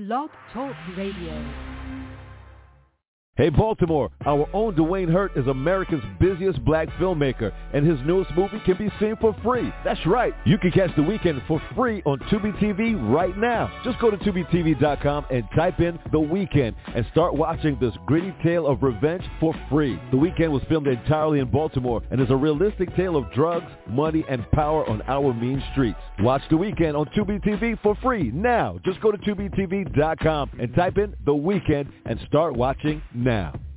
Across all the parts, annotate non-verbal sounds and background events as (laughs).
Blog Talk Radio. Hey Baltimore, our own Dwayne Hurt is America's busiest black filmmaker, and his newest movie can be seen for free. That's right, you can catch The Weekend for free on Tubi TV right now. Just go to TubiTV.com and type in The Weekend and start watching this gritty tale of revenge for free. The Weekend was filmed entirely in Baltimore and is a realistic tale of drugs, money, and power on our mean streets. Watch The Weekend on Tubi TV for free now. Just go to TubiTV.com and type in The Weekend and start watching now now.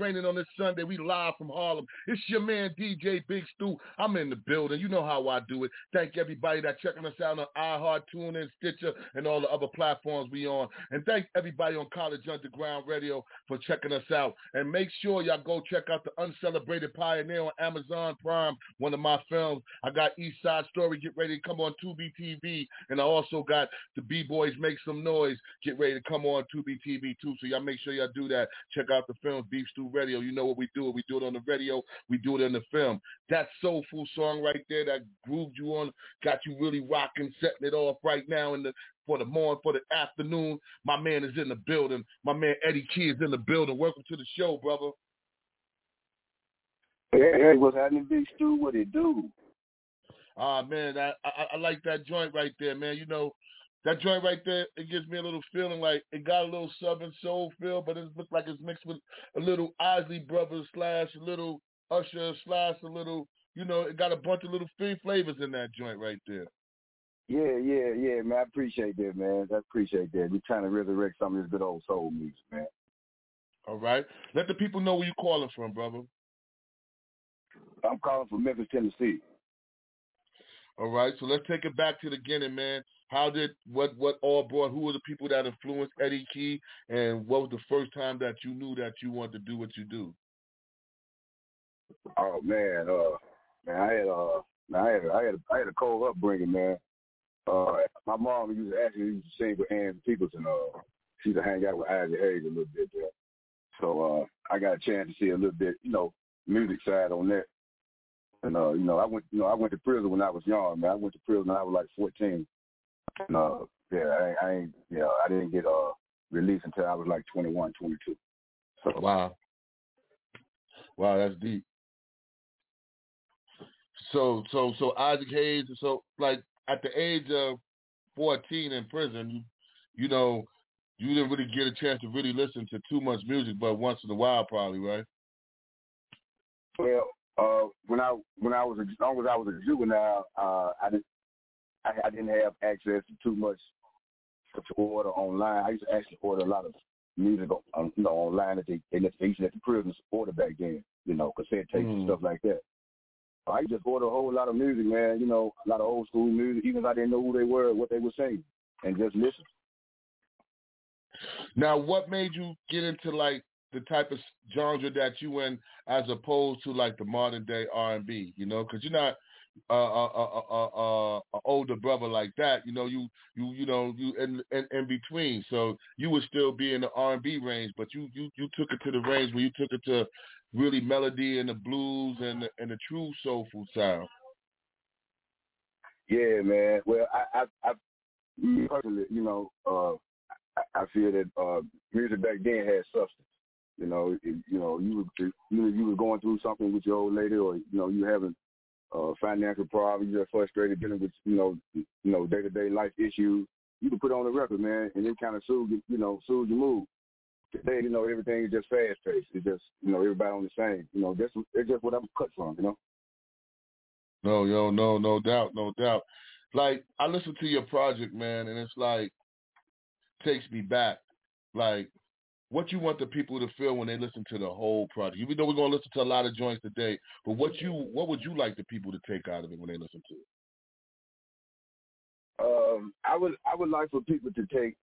Raining on this Sunday. We live from Harlem. It's your man DJ Big Stu. I'm in the building. You know how I do it. Thank everybody that checking us out on iHeart, TuneIn, Stitcher, and all the other platforms we on. And thank everybody on College Underground Radio for checking us out. And make sure y'all go check out the Uncelebrated Pioneer on Amazon Prime, one of my films. I got East Side Story. Get ready to come on Tubi TV. And I also got the B-Boys Make Some Noise. Get ready to come on Tubi TV too. So y'all make sure y'all do that. Check out the film Beef Stew Radio. You know what we do. We do it on the radio. We do it in the film. That soulful song right there that grooved you on, got you really rocking, setting it off right now in the for the morning, for the afternoon. My man is in the building. My man Eddie Key is in the building. Welcome to the show, brother. Hey, hey what's happening, Big Stu? What it do? Ah, man, I, I I like that joint right there, man. You know, that joint right there, it gives me a little feeling like it got a little southern soul feel, but it looks like it's mixed with a little Isley Brothers slash a little Usher slash a little, you know, it got a bunch of little free flavors in that joint right there. Yeah, yeah, yeah, man. I appreciate that, man. I appreciate that. We're trying to resurrect some of this good old soul music, man. All right. Let the people know where you're calling from, brother. I'm calling from Memphis, Tennessee. All right. So let's take it back to the beginning, man. How did what what all brought? Who were the people that influenced Eddie Key, and what was the first time that you knew that you wanted to do what you do? Oh man, uh, man, I had uh, I had I had a, I had a cold upbringing, man. Uh, my mom used to actually used to sing with Ann Peebles. Uh, she used to hang out with Isaac Hayes a little bit there. So uh, I got a chance to see a little bit, you know, music side on that. And uh, you know, I went, you know, I went to prison when I was young, man. I went to prison when I was like 14. And, uh, yeah, I, I ain't, you know, I didn't get uh released until I was like 21, 22. So wow, wow, that's deep. So, so, so Isaac Hayes. So, like at the age of 14 in prison, you, you know, you didn't really get a chance to really listen to too much music, but once in a while, probably, right? Well, uh, when I when I was as long as I was a juvenile, uh, I didn't I, I didn't have access to too much to order online. I used to actually order a lot of music on, you know online that they they, they used to let the prisoners order back then, you know, cassette tapes mm. and stuff like that. I just order a whole lot of music, man. You know, a lot of old school music, even if I didn't know who they were, what they were saying, and just listen. Now, what made you get into like the type of genre that you in, as opposed to like the modern day R and B? You know, because you're not a uh, uh, uh, older brother like that. You know, you you you know you in, in in between. So you would still be in the R and B range, but you you you took it to the range where you took it to really melody and the blues and the, and the true soulful sound. Yeah, man. Well, I, I, I personally, you know, uh, I, I feel that uh, music back then had substance. You know, it, you know, you were you you were going through something with your old lady, or you know, you having uh, financial problems, you're frustrated dealing with you know, you know, day to day life issues. You can put on a record, man, and it kind of soothe you know, soothe your mood today, you know, everything is just fast paced. It's just, you know, everybody on the same. You know, that's it's just what I'm cut from, you know. No, yo, no, no doubt, no doubt. Like I listen to your project, man, and it's like takes me back. Like what you want the people to feel when they listen to the whole project. Even though we're gonna listen to a lot of joints today, but what you what would you like the people to take out of it when they listen to it? Um, I would I would like for people to take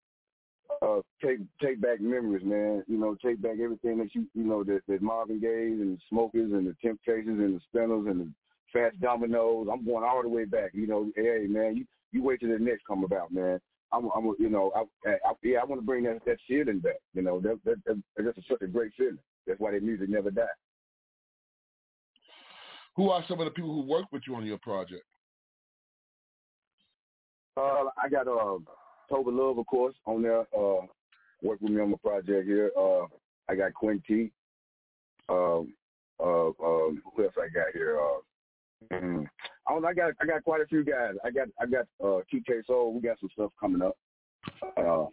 uh, take take back memories, man. You know, take back everything that you you know that, that Marvin Gaye and the Smokers and the Temptations and the Spinners and the Fast Dominoes. I'm going all the way back. You know, hey man, you you wait till the next come about, man. I'm, I'm you know, I, I, yeah, I want to bring that that feeling back. You know, that, that, that that's such a great feeling. That's why their music never died. Who are some of the people who work with you on your project? Uh, I got uh, Toby Love, of course, on there. Uh, work with me on my project here. Uh, I got Quinty. Um, uh, um, who else I got here? Uh, mm, I don't. I got. I got quite a few guys. I got. I got uh, TK Soul. We got some stuff coming up. Uh,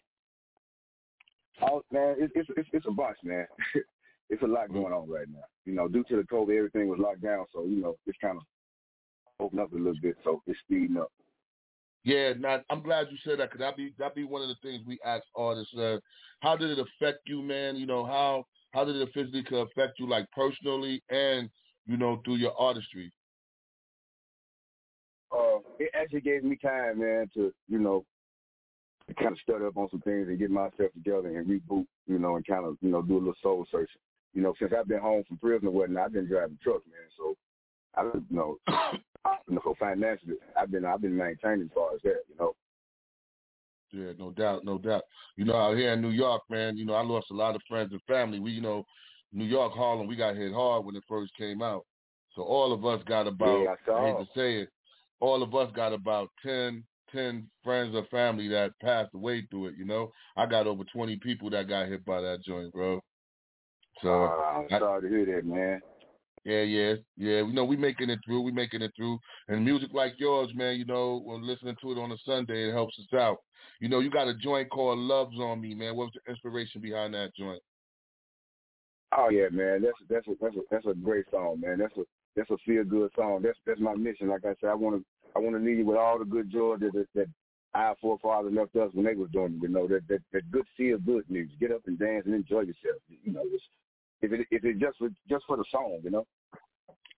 oh man, it's it's it's, it's a bunch, man. (laughs) it's a lot going on right now. You know, due to the COVID, everything was locked down, so you know, it's kind of opened up a little bit, so it's speeding up. Yeah, not, I'm glad you said that because that be that be one of the things we ask artists. Uh, how did it affect you, man? You know how how did it physically affect you, like personally and you know through your artistry? It actually gave me time, man, to you know to kind of study up on some things and get myself together and reboot, you know, and kind of you know do a little soul searching. You know, since I've been home from prison and whatnot, I've been driving trucks, man. So I don't you know (coughs) you know, financially, I've been I've been maintaining as far as that, you know. Yeah, no doubt, no doubt. You know, out here in New York, man, you know, I lost a lot of friends and family. We, you know, New York, Harlem, we got hit hard when it first came out. So all of us got about, yeah, I, I hate to say it, all of us got about 10, 10 friends or family that passed away through it, you know. I got over 20 people that got hit by that joint, bro. So uh, I'm I, sorry to hear that, man. Yeah, yeah, yeah. You know, we making it through. We making it through. And music like yours, man. You know, we're listening to it on a Sunday. It helps us out. You know, you got a joint called "Loves on Me," man. What's the inspiration behind that joint? Oh yeah, man. That's that's a that's a that's a great song, man. That's a that's a feel good song. That's that's my mission. Like I said, I want to I want to leave you with all the good joy that that, that our forefathers left us when they was doing. You know that that, that good feel good music. Get up and dance and enjoy yourself. You know, just, if it if it just for just for the song, you know.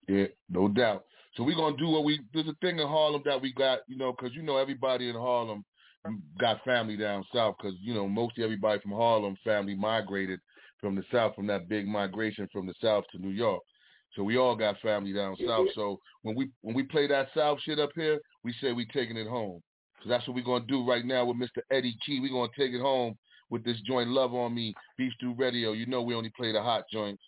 Yeah, no doubt. So we're gonna do what we. There's a thing in Harlem that we got, you know, because you know everybody in Harlem got family down south. Because you know mostly everybody from Harlem family migrated from the south from that big migration from the south to New York. So we all got family down mm-hmm. south. So when we when we play that south shit up here, we say we taking it home. So that's what we're gonna do right now with Mr. Eddie Key. We're gonna take it home with this joint "Love on Me" Beef Stew Radio. You know we only play the hot joints.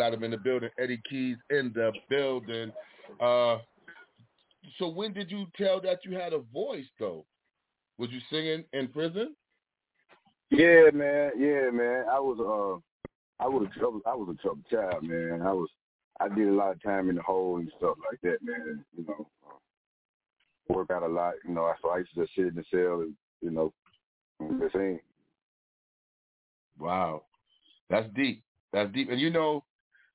Got him in the building. Eddie Keys in the building. Uh, so when did you tell that you had a voice though? Was you singing in prison? Yeah, man. Yeah, man. I was uh, I was a trouble. I was a trouble child, man. I was. I did a lot of time in the hole and stuff like that, man. You know, uh, work out a lot. You know, so I used to just sit in the cell and you know, the scene. Wow, that's deep. That's deep. And you know,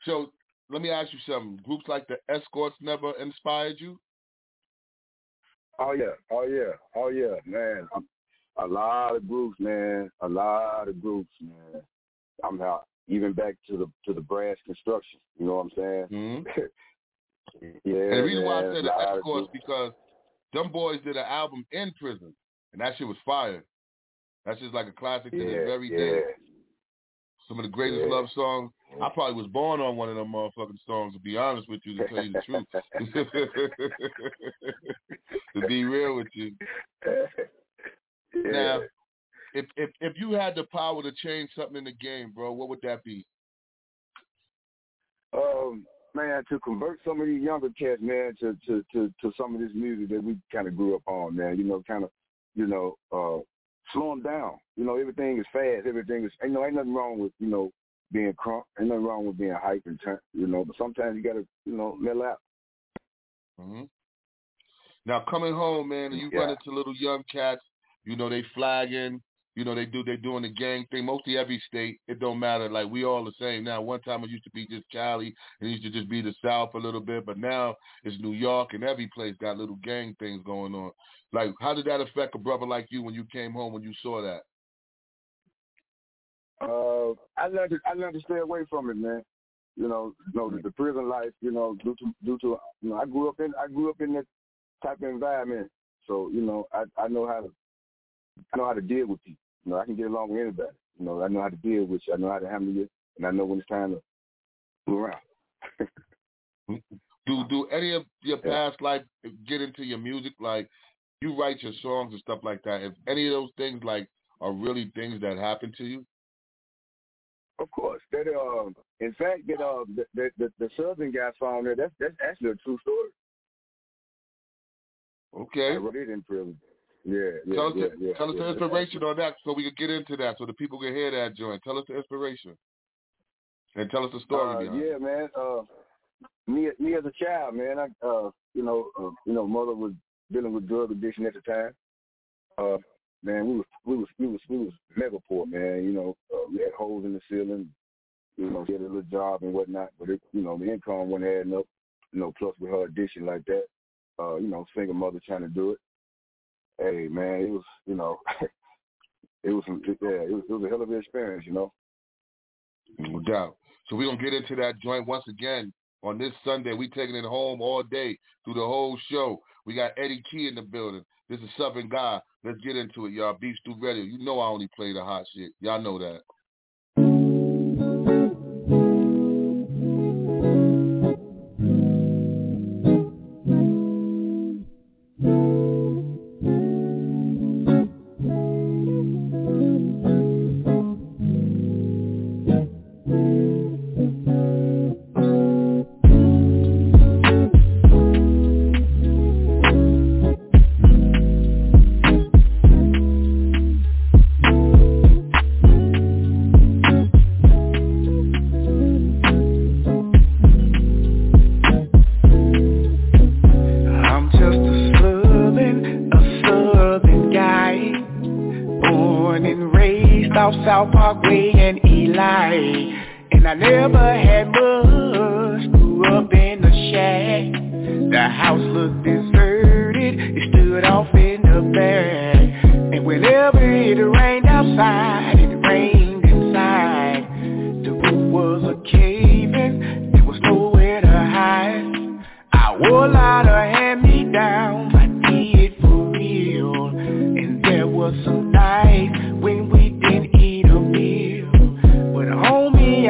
so let me ask you something. Groups like the Escorts never inspired you? Oh yeah, oh yeah, oh yeah, man. A lot of groups, man. A lot of groups, man. I'm out even back to the to the brass construction. You know what I'm saying? Mm-hmm. (laughs) yeah. And the reason man, why I said the a lot of Escorts because them boys did an album in prison, and that shit was fire. That's just like a classic to yeah, this very yeah. day. Some of the greatest Yeah. love songs. I probably was born on one of them motherfucking songs. To be honest with you, to tell you the truth. (laughs) to be real with you. yeah. Now, if if if you had the power to change something in the game, bro, what would that be? um, man, to convert some of these younger cats, man, to to to, to some of this music that we kind of grew up on, man. You know, kind of, you know, uh, slow them down. You know, everything is fast. Everything is, you know, ain't nothing wrong with you know being crunk. Ain't nothing wrong with being hype and turn. You know, but sometimes you gotta, you know, mellow out. hmm Now coming home, man, you Yeah. run into little young cats. You know they flagging. You know they do they doing the gang thing. Mostly every state, it don't matter. Like we all the same now. One time it used to be just Cali, it used to just be the South a little bit, but now it's New York, and every place got little gang things going on. Like, how did that affect a brother like you when you came home when you saw that? Uh, I learned to, I learned to stay away from it, man. You know, you know the, the prison life. You know, due to due to you know, I grew up in I grew up in that type of environment, so you know, I I know how to I know how to deal with people. You know, I can get along with anybody. You know, I know how to deal with you. I know how to handle it, and I know when it's time to move around. Do do any of your Yeah. past life get into your music? Like you write your songs and stuff like that. If any of those things like are really things that happen to you? Of course, that uh, in fact, that uh, the the, the, the southern guy found there. That's that's actually a true story. Okay. I wrote it in prison. Yeah, yeah, tell us, yeah, the, yeah, tell us the inspiration on that so we can get into that so the people can hear that joint. Tell us the inspiration. And tell us the story Uh, yeah, man. Uh, me, me as a child, man. I, uh, you know, uh, you know, mother was dealing with drug addiction at the time. Uh, man, we was, we was, we was, we was mega poor, man. You know, uh, we had holes in the ceiling. You know, she had a little job and whatnot, but it, you know, the income wasn't adding up. You know, plus with her addiction like that, uh, you know, single mother trying to do it. Hey, man, it was, you know, (laughs) it was, yeah, it was, it was a hell of an experience, you know. No doubt. So we're gonna get into that joint once again on this Sunday. We taking it home all day through the whole show. We got Eddie Key in the building. This is Southern Guy. Let's get into it, y'all. Beef Stew Radio. You know I only play the hot shit. Y'all know that.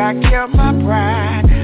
I kept my pride,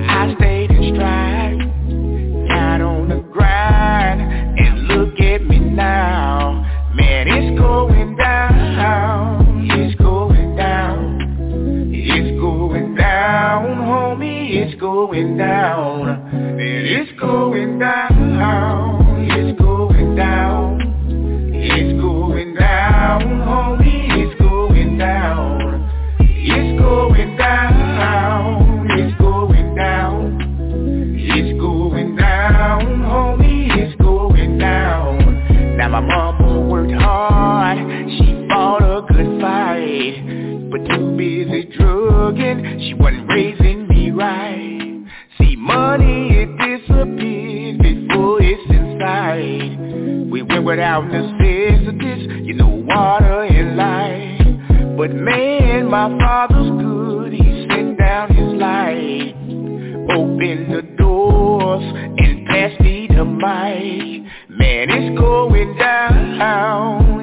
without necessities, you know, water and light. But man, my father's good, he sent down his light. Open the doors and pass me the mic. Man, it's going down,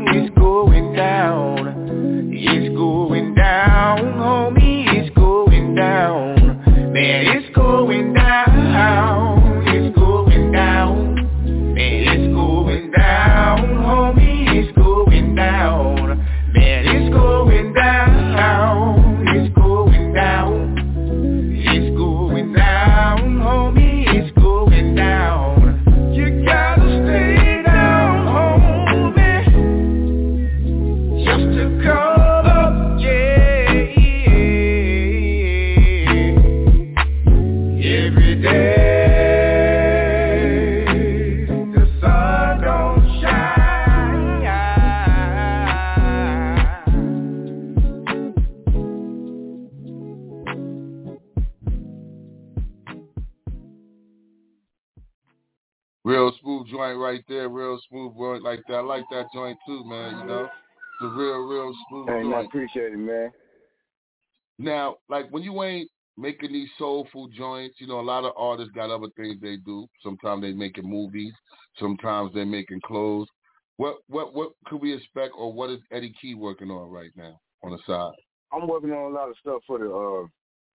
Real smooth joint right there, real smooth joint like that. I like that joint too, man. You know, the real, real smooth Hey, man, I appreciate it, man. Now, like when you ain't making these soulful joints, you know, a lot of artists got other things they do. Sometimes they making movies, sometimes they making clothes. What what what could we expect, or what is Eddie Key working on right now on the side? I'm working on a lot of stuff for the uh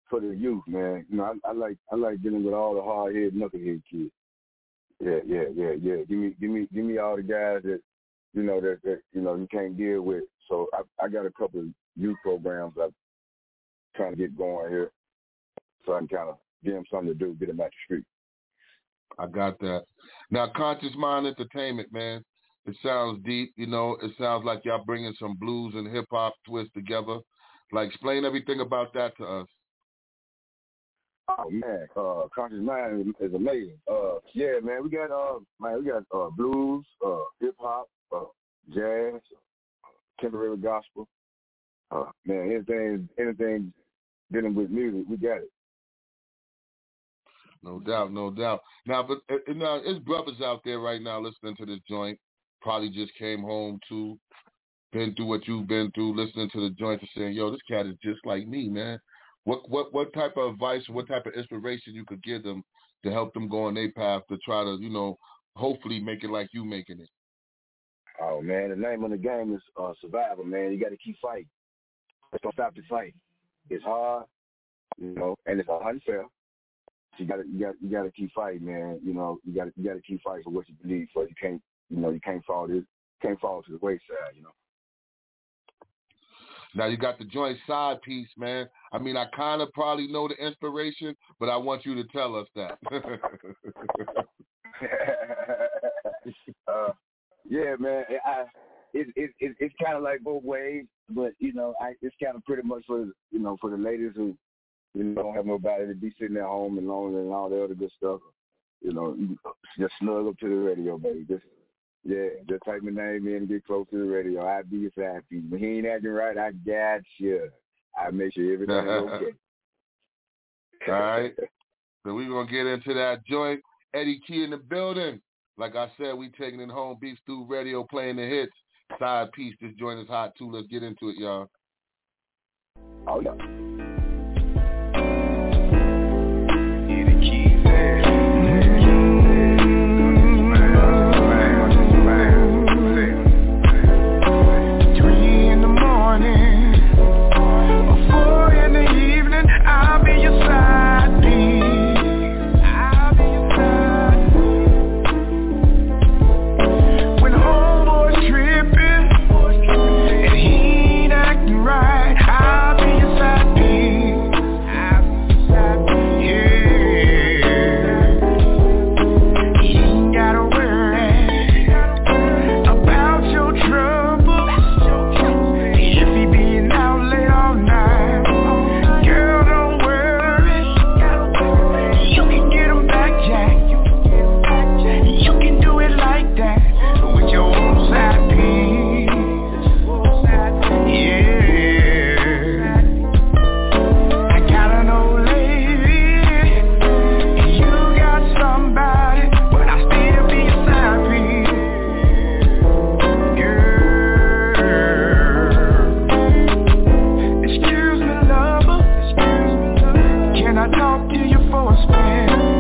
for the youth, man. You know, I, I like I like dealing with all the hard head, knucklehead kids. Yeah, yeah, yeah, yeah. Give me give me give me all the guys that you know that, that you know you can't deal with. So I I got a couple of youth programs I'm trying to get going here, so I can kind of give them something to do, get them out the street. I got that. Now, Conscious Mind Entertainment, man. It sounds deep, you know. It sounds like y'all bringing some blues and hip hop twists together. Like, explain everything about that to us. Oh man, uh, conscious mind is, amazing. Uh, yeah, man, we got uh, man, we got uh, blues, uh, hip hop, uh, jazz, contemporary gospel. Uh, man, anything, anything dealing with music, we got it. No doubt, no doubt. Now, but uh, now, there's brothers out there right now listening to this joint. Probably just came home too, been through what you've been through, listening to the joint and saying, "Yo, this cat is just like me, man." What what what type of advice, what type of inspiration you could give them to help them go on their path to try to, you know, hopefully make it like you making it. Oh man, the name of the game is uh, survival, man. You got to keep fighting. Just don't stop the fight. It's hard, you know, and it's unfair. So you got to you got you got to keep fighting, man. You know, you got you got to keep fighting for what you believe. For you can't, you know, you can't fall this can't fall to the wayside. You know. Now you got the joint side piece, man. I mean, I kind of probably know the inspiration, but I want you to tell us that. (laughs) uh, yeah, man. I, it, it, it, it's kind of like both ways, but you know, I, it's kind of pretty much for you know for the ladies who you know don't have nobody to be sitting at home and lonely and all the other good stuff. You know, just snug up to the radio, baby. Just yeah, just type my name in and get close to the radio. I'll be side piece. When he ain't acting right, I got you. I make sure everything's (laughs) okay. All right. So we're gonna get into that joint. Eddie Key in the building. Like I said, we taking it home. Beef Stew Radio playing the hits. Side piece. This joint is hot too. Let's get into it, y'all. Oh yeah. talk to you for a spin.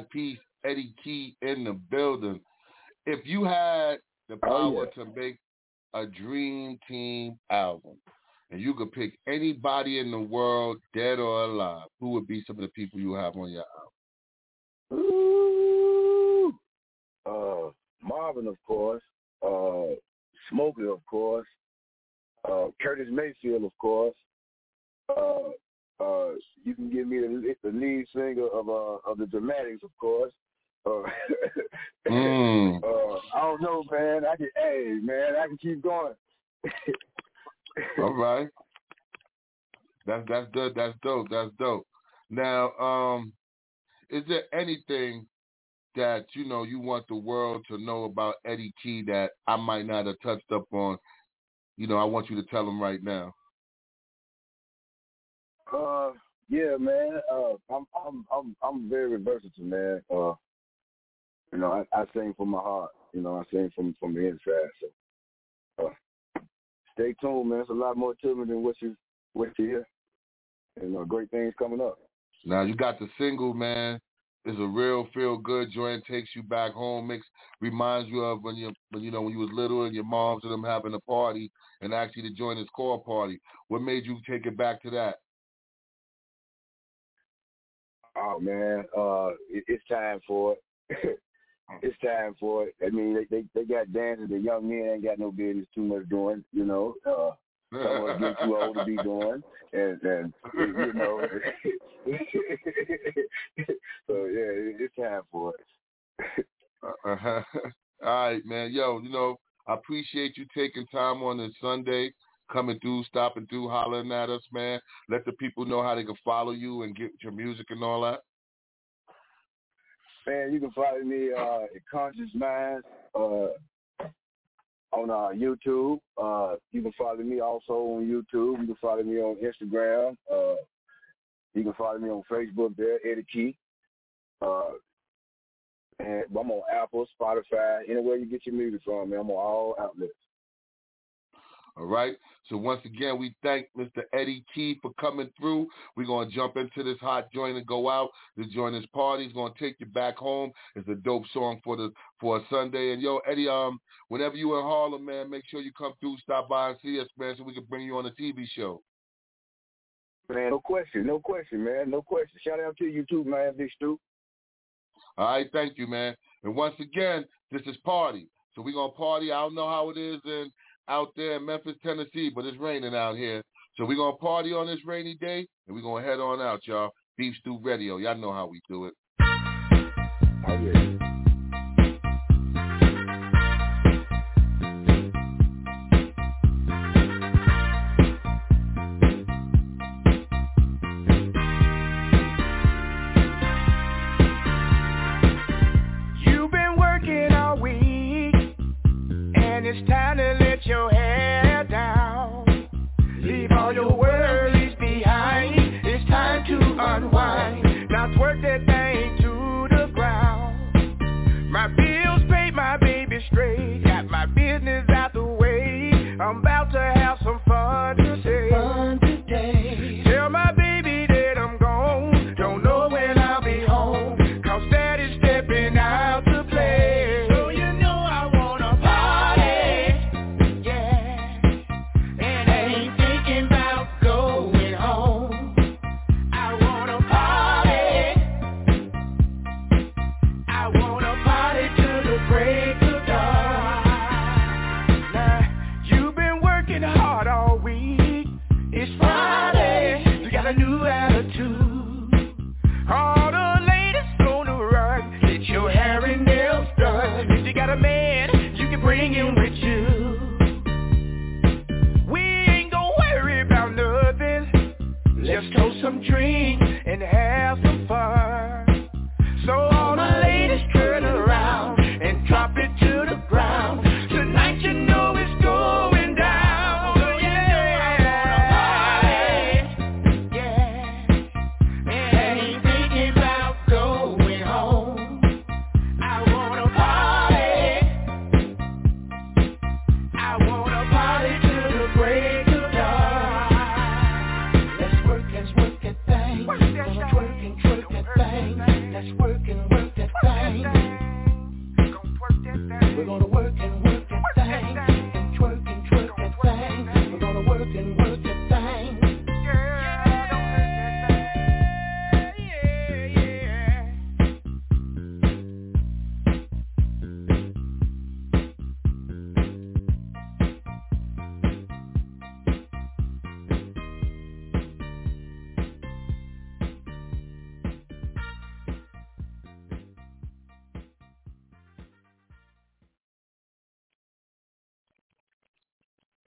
Piece, Eddie Key in the building. If you had the power oh, yeah. to make a dream team album, and you could pick anybody in the world, dead or alive, who would be some of the people you have on your album? Ooh. Uh, Marvin, of course. Uh, Smokey, of course. Uh, Curtis Mayfield, of course. Uh, uh, you can give me the, the lead singer of uh, of the Dramatics, of course. Uh, (laughs) mm. uh, I don't know, man. I can, hey, man, I can keep going. (laughs) All right. That's that's good. That's dope. That's dope. Now, um, is there anything that you know you want the world to know about Eddie Key that I might not have touched up on? You know, I want you to tell them right now. Uh, yeah, man. Uh, I'm I'm I'm I'm very versatile, man. Uh, you know, I, I sing from my heart. You know, I sing from from the inside. So, uh, stay tuned, man. It's a lot more to me than what you what you hear. You know, great things coming up. Now you got the single, man. It's a real feel good joint. Takes you back home. Makes reminds you of when you when you know when you was little and your moms and them having a party and actually to join this core party. What made you take it back to that? Oh man, uh, it, it's time for it. (laughs) it's time for it. I mean, they, they they got dances the young men ain't got no business too much doing. You know, uh, some us get too old to be doing, and and you know. (laughs) so yeah, it, it's time for it. uh-huh. (laughs) All right, man. Yo, you know, I appreciate you taking time on this Sunday coming through, stopping through, hollering at us, man. Let the people know how they can follow you and get your music and all that. Man, you can follow me uh, at Conscious Minds uh, on uh, YouTube. Uh, you can follow me also on YouTube. You can follow me on Instagram. Uh, you can follow me on Facebook there, Eddie Key. Uh, and I'm on Apple, Spotify, anywhere you get your music from, man. I'm on all outlets. All right. So once again, we thank Mr. Eddie Key for coming through. We're gonna jump into this hot joint and go out. The joint is party. It's gonna take you back home. It's a dope song for the for a Sunday. And yo, Eddie, um, whenever you in Harlem, man, make sure you come through, stop by and see us, man, so we can bring you on a TV show. Man, no question, no question, man, no question. Shout out to you too, man, Big Stu. All right, thank you, man. And once again, this is party. So we're gonna party. I don't know how it is in out there in Memphis, Tennessee, but it's raining out here. So we're going to party on this rainy day, and we're going to head on out, y'all. Beef Stew Radio. Y'all know how we do it. Oh, yeah. I'm about